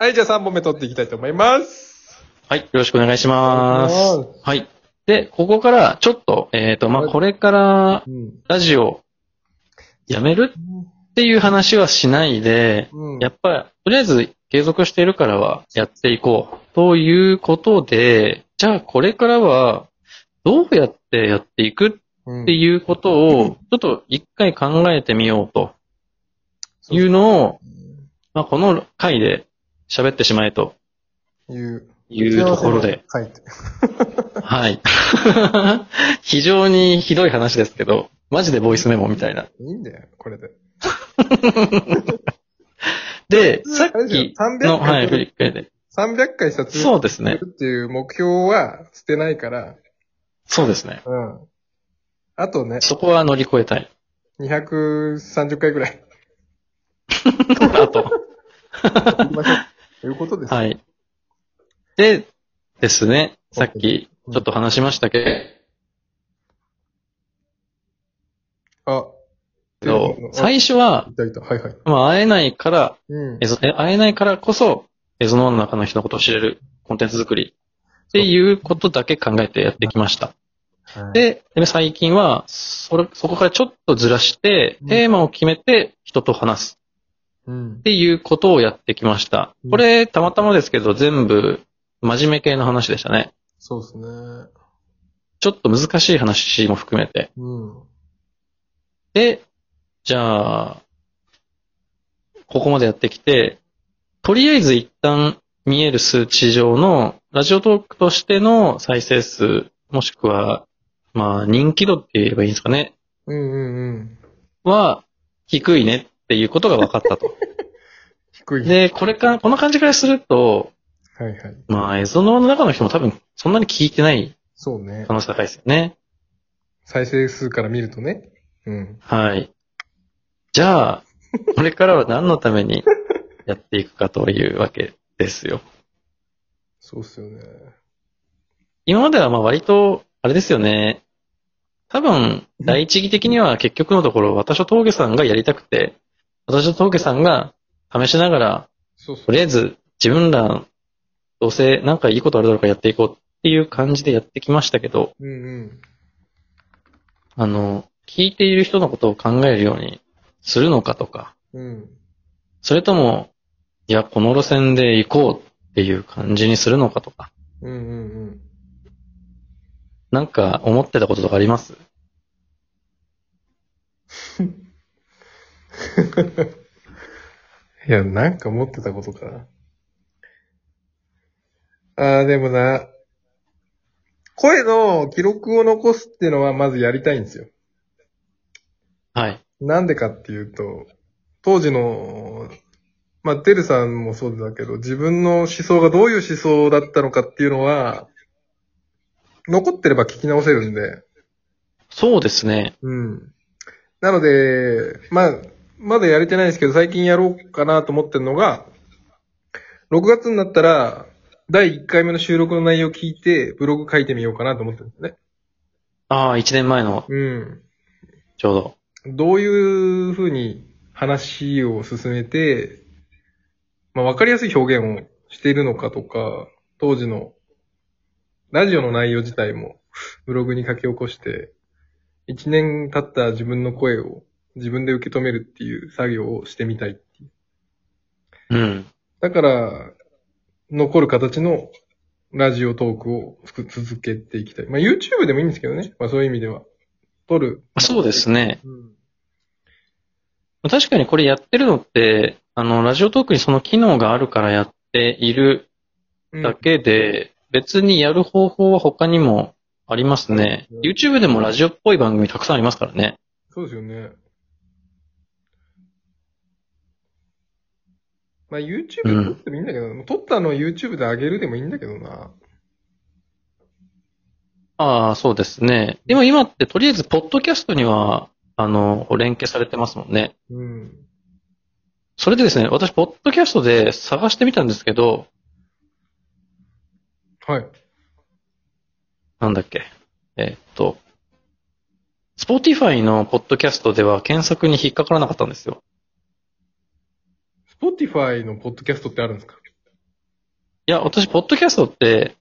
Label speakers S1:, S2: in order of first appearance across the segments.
S1: はい、じゃあ3本目取っていきたいと思います。
S2: はい、よろしくお願いします。
S1: お願いし
S2: はい。で、ここから、ちょっと、えっ、と、まあ、
S1: はい
S2: これから、
S1: うん。
S2: ラジオ、やめるっていう話はしないで、
S1: うん。
S2: やっぱり、とりあえず、継続しているからは、やっていこう。ということで、じゃあ、これからは、どうやってやっていく
S1: うん
S2: っていうことを、ちょっと一回考えてみようというのを、まあ、この回で喋ってしまえと
S1: いう。
S2: いうところで、
S1: 書いて。
S2: はい。非常にひどい話ですけど、マジでボイスメモみたいな。
S1: いいんだよ、これで。
S2: で、さっき
S1: 300
S2: の、
S1: 回
S2: はい、振り返りで。
S1: 300回撮影
S2: そうですね
S1: っていう目標は捨てないから、
S2: そうですね。
S1: うん。あとね、
S2: そこは乗り越えたい。
S1: 230回ぐらい。
S2: あと。
S1: ということです。
S2: はい。で、ですね、さっき
S1: うん
S2: ちょっと話しましたけ
S1: あ、
S2: ど
S1: うん、
S2: 最初は、
S1: いたいた。はいはい。
S2: まあ、会えないから、
S1: うん
S2: 会えないからこそ、エゾノの中の人のことを知れるコンテンツ作りっていうことだけ考えてやってきました。
S1: はい、
S2: で、で最近は、それ、そこからちょっとずらして
S1: う、ん
S2: テーマを決めて人と話す
S1: うん
S2: っ。ていうことをやってきました
S1: うん。
S2: これ、たまたまですけど、全部、真面目系の話でしたね。
S1: そうですね。
S2: ちょっと難しい話も含めて。
S1: うん。
S2: で、じゃあ、ここまでやってきて、とりあえず一旦見える数値上のラジオトークとしての再生数、もしくは、まあ人気度って言えばいいんですかね、
S1: うんうんうん。
S2: は低いねっていうことが分かったと。
S1: 低い。
S2: で、これか、この感じからすると、
S1: はいはい。
S2: まあエゾノの中の人も多分そんなに聞いてない
S1: そうね
S2: 可。能性高いですよね。
S1: 再生数から見るとね。うん。
S2: はい。じゃあ、これからは何のために やっていくかというわけですよ。
S1: そうっすよね。
S2: 今まではまあ割と、あれですよね。多分、第一義的には結局のところ、私と峠さんがやりたくて、私と峠さんが試しながら、
S1: そうそう。
S2: とりあえず自分ら、どうせなんかいいことあるだろうからやっていこうっていう感じでやってきましたけど、
S1: うんうん。
S2: あの、聞いている人のことを考えるようにするのかとか、
S1: うん。
S2: それとも、いや、この路線で行こうっていう感じにするのかとか、
S1: うんうんうん。
S2: なんか思ってたこととかあります？
S1: いや、なんか持ってたことかな。ああ、でもな、声の記録を残すっていうのはまずやりたいんですよ。
S2: はい。
S1: なんでかっていうと、当時の、まあ、てるさんもそうだけど、自分の思想がどういう思想だったのかっていうのは、残ってれば聞き直せるんで、
S2: そうですね。
S1: うん。なので、まあ、まだやれてないですけど、最近やろうかなと思ってるのが、6月になったら、第1回目の収録の内容を聞いて、ブログ書いてみようかなと思ってるんですね。
S2: ああ、1年前の、
S1: うん。
S2: ちょうど。
S1: どういうふうに話を進めて、まあ、わかりやすい表現をしているのかとか、当時のラジオの内容自体もブログに書き起こして、一年経った自分の声を自分で受け止めるっていう作業をしてみたいっていう。
S2: うん。
S1: だから、残る形のラジオトークを続けていきたい。まあ、YouTube でもいいんですけどね。まあ、そういう意味では。撮る。
S2: そうですね。
S1: うん。
S2: 確かにこれやってるのって、あの、ラジオトークにその機能があるからやっている
S1: うん
S2: だけで、別にやる方法は他にもありますね。
S1: うん
S2: YouTube でもラジオっぽい番組たくさんありますからね。
S1: そうですよね。まあ YouTube
S2: うん
S1: 撮ってもいいんだけど、撮ったのを YouTube で上げるでもいいんだけどな。
S2: ああ、そうですね。でも今ってとりあえず、ポッドキャストには、あの、連携されてますもんね。
S1: うん。
S2: それでですね、私、ポッドキャストで探してみたんですけど、
S1: はい。
S2: なんだっけ。えーっと、Spotify のポッドキャストでは検索に引っかからなかったんですよ。
S1: Spotify のポッドキャストってあるんですか？
S2: や、私、ポッドキャストって、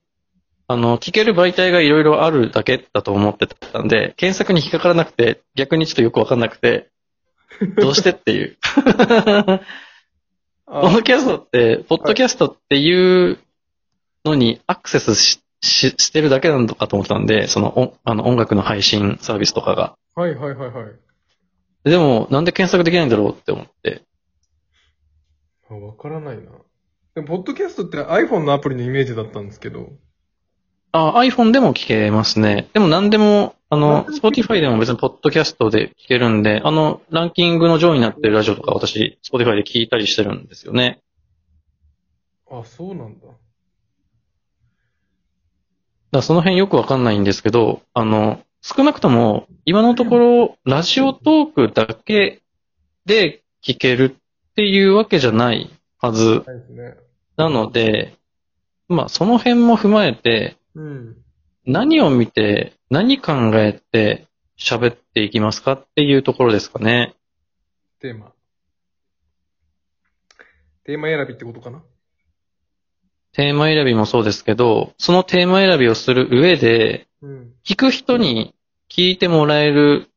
S2: あの、聞ける媒体がいろいろあるだけだと思ってたんで、検索に引っかからなくて、逆にちょっとよくわかんなくて、どうしてっていう。ポッドキャストって、ポッドキャストっていうのにアクセスしししてるだけなのかと思ってたんで、そのおあの音楽の配信サービスとかが。
S1: はいはいはいはい。
S2: でも、なんで検索できないんだろうって思って。
S1: あわからないな。でも、ポッドキャストって iPhone のアプリのイメージだったんですけど。
S2: あ、iPhone でも聞けますね。でも何でも、あの、Spotify でも別にポッドキャストで聞けるんで、あの、ランキングの上位になってるラジオとか私、Spotify で聞いたりしてるんですよね。
S1: あ、そうなんだ。
S2: だその辺よくわかんないんですけど、あの、少なくとも、今のところ、ラジオトークだけで聞けるっていうわけじゃないはず
S1: はいですね。
S2: なので、まあ、その辺も踏まえて、
S1: うん。
S2: 何を見て、何考えて喋っていきますかっていうところですかね。
S1: テーマ。テーマ選びってことかな？
S2: テーマ選びもそうですけど、そのテーマ選びをする上で、
S1: うん。
S2: 聞く人に聞いてもらえる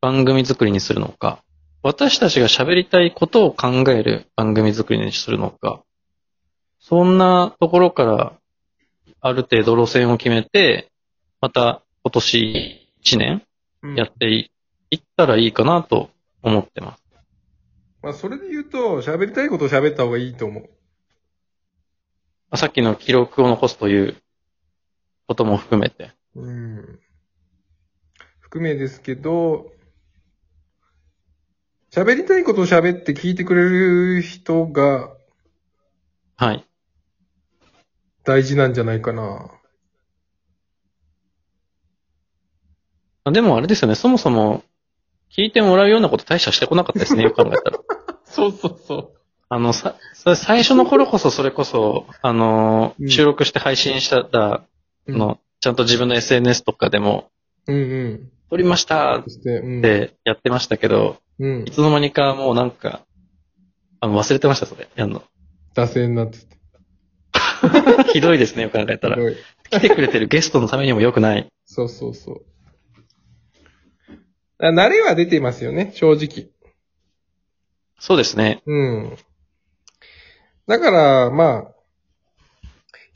S2: 番組作りにするのか、私たちが喋りたいことを考える番組作りにするのか、そんなところからある程度路線を決めて、また今年1年
S1: うん
S2: やっていいったらいいかなと思ってます。
S1: まあ、それで言うと、喋りたいことを喋った方がいいと思う。
S2: まあさっきの記録を残すということも含めて。
S1: うん。含めですけど、喋りたいことを喋って聞いてくれる人が
S2: はい。
S1: 大事なんじゃないかな。
S2: あでもあれですよね、そもそも聞いてもらうようなこと大したしてこなかったですね、よく考えたら。
S1: そうそうそ
S2: あの、さ、さ最初の頃こそそれこそ、あのー
S1: うん
S2: 収録して配信したら、
S1: う。
S2: の、ちゃんと自分の SNS とかでも、
S1: うんうん。
S2: 撮りました
S1: そして、うん。
S2: ってやってましたけど、
S1: うん
S2: い。つの間にかもうなんか、あの、忘れてました、それ。やんの。
S1: 惰性になってて。
S2: ひどいですね、よく考えたら
S1: ひ。どい
S2: 来てくれてるゲストのためにも良くない。
S1: そうそうそう。あ慣れは出てますよね、正直。
S2: そうですね。
S1: うん。だから、まあ、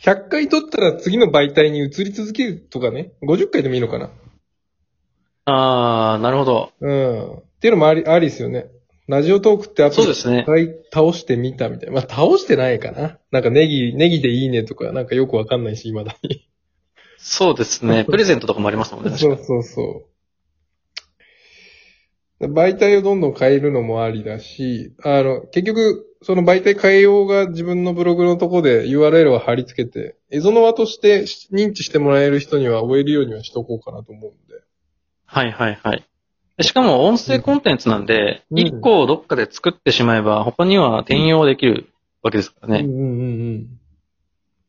S1: 100回撮ったら次の媒体に移り続けるとかね、50回でもいいのかな。
S2: あー、なるほど。
S1: うん。っていうのもあり、ありですよね。ラジオトークってアプリ
S2: そうですね。
S1: 一回倒してみたみたいな。まあ、倒してないかな。なんかネギ、ネギでいいねとか、なんかよくわかんないし、未だに。
S2: そうですね。プレゼントとかもありますもんね、確かに。
S1: そうそうそう。媒体をどんどん変えるのもありだし、あの、結局、その媒体変えようが自分のブログのとこで URL を貼り付けて、エゾノワとして認知してもらえる人には追えるようにはしとこうかなと思うんで。
S2: はいはいはい。でしかも音声コンテンツなんで、
S1: うん
S2: 一個をどっかで作ってしまえば、他には転用できるわけですからね。
S1: うんうんうん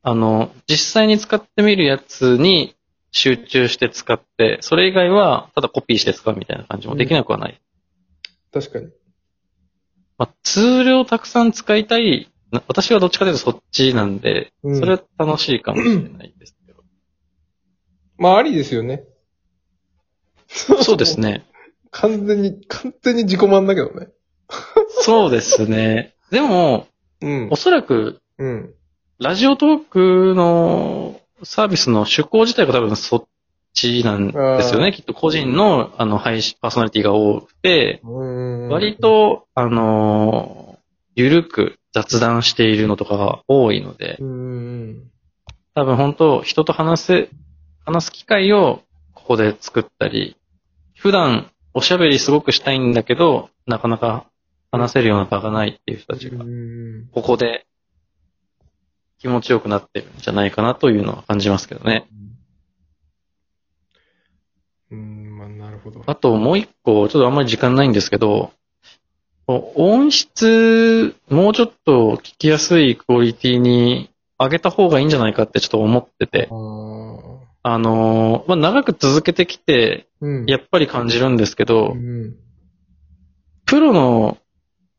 S2: あの、実際に使ってみるやつに集中して使って、それ以外はただコピーして使うみたいな感じもできなくはない。
S1: 確かに。
S2: まあ、ツールをたくさん使いたい、な私はどっちかというとそっちなんで、
S1: うん
S2: それは楽しいかもしれないですけど。
S1: まあ、ありですよね。
S2: そうですね。
S1: 完全に、完全に自己満だけどね。
S2: そうですね。でも、
S1: うん
S2: お。そらく、
S1: うん。
S2: ラジオトークのサービスの趣向自体が多分そっちなんですよ
S1: あ
S2: ね。きっと個人の、あの、配信、パーソナリティが多くて、
S1: うん
S2: 割、と、あのーゆるく雑談しているのとかが多いので
S1: う、ん。
S2: 多分本当人と話せ、話す機会をここで作ったり、普段おしゃべりすごくしたいんだけど、なかなか話せるような場がないっていう人たちが、
S1: うん。
S2: ここで気持ちよくなってるんじゃないかなというのは感じますけどね。
S1: うん、まあ、なるほど。
S2: あともう一個、ちょっとあんまり時間ないんですけど、音質、もうちょっと聞きやすいクオリティに上げた方がいいんじゃないかってちょっと思ってて
S1: あ、
S2: のーまあ、長く続けてきて、
S1: うん。
S2: やっぱり感じるんですけど、
S1: うん。
S2: プロの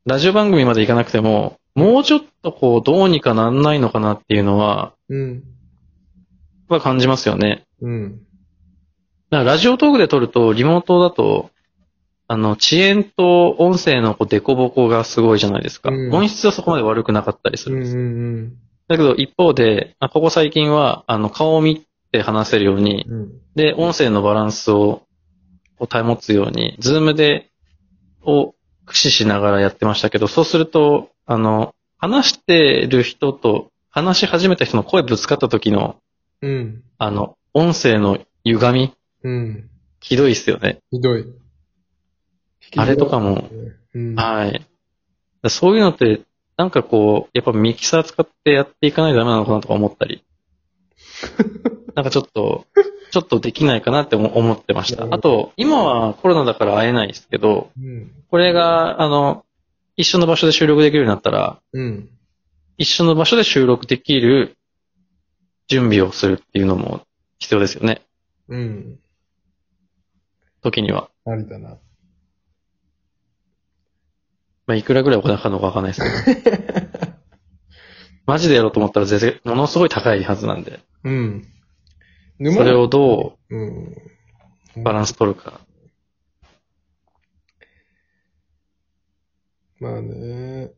S2: ラジオ番組まで行かなくても、もうちょっとこう、どうにかなんないのかなっていうのは、
S1: うん。
S2: は感じますよね。
S1: うん。
S2: だからラジオトークで撮ると、リモートだと、あの、遅延と音声のこう、デコボコがすごいじゃないですか。
S1: うん
S2: 音質はそこまで悪くなかったりす
S1: うん。
S2: るんですよ。
S1: うん。
S2: だけど、一方で、あここ最近は、あの、顔を見て話せるように、
S1: うん。
S2: で、音声のバランスをこう保つように、ズームで、を駆使しながらやってましたけど、そうすると、あの、話してる人と、話し始めた人の声ぶつかった時の、
S1: うん。
S2: あの、音声の歪み、
S1: うん。
S2: ひどいっすよね。
S1: ひどい。
S2: あれとかも、
S1: うん。
S2: はい。だそういうのって、なんかこう、やっぱミキサー使ってやっていかないとダメなのかなとか思ったり。なんかちょっと、ちょっとできないかなって思思ってました。あと、今はコロナだから会えないですけど、
S1: うん。
S2: これが、あの、一緒の場所で収録できるようになったら、
S1: うん。
S2: 一緒の場所で収録できる準備をするっていうのも必要ですよね。
S1: うん。
S2: 時には。
S1: ありだな。
S2: まあ、いくらぐらいお金かかるのかわかんないですけど。マジでやろうと思ったら全然、ものすごい高いはずなんで。
S1: うん。
S2: それをどうバランス取るか。
S1: まあね。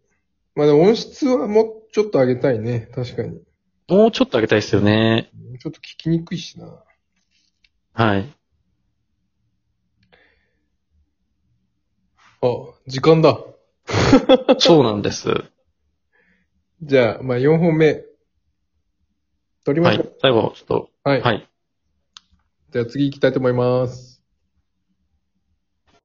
S1: まあでも音質はもうちょっと上げたいね。確かに。
S2: もうちょっと上げたいですよね。
S1: ちょっと聞きにくいしな。
S2: はい。
S1: あ、時間だ。
S2: そうなんです。
S1: じゃあ、まあ4本目。取りま
S2: は
S1: しょう。。
S2: い最後、ちょっと、
S1: はい。
S2: はい。
S1: じゃあ次行きたいと思います。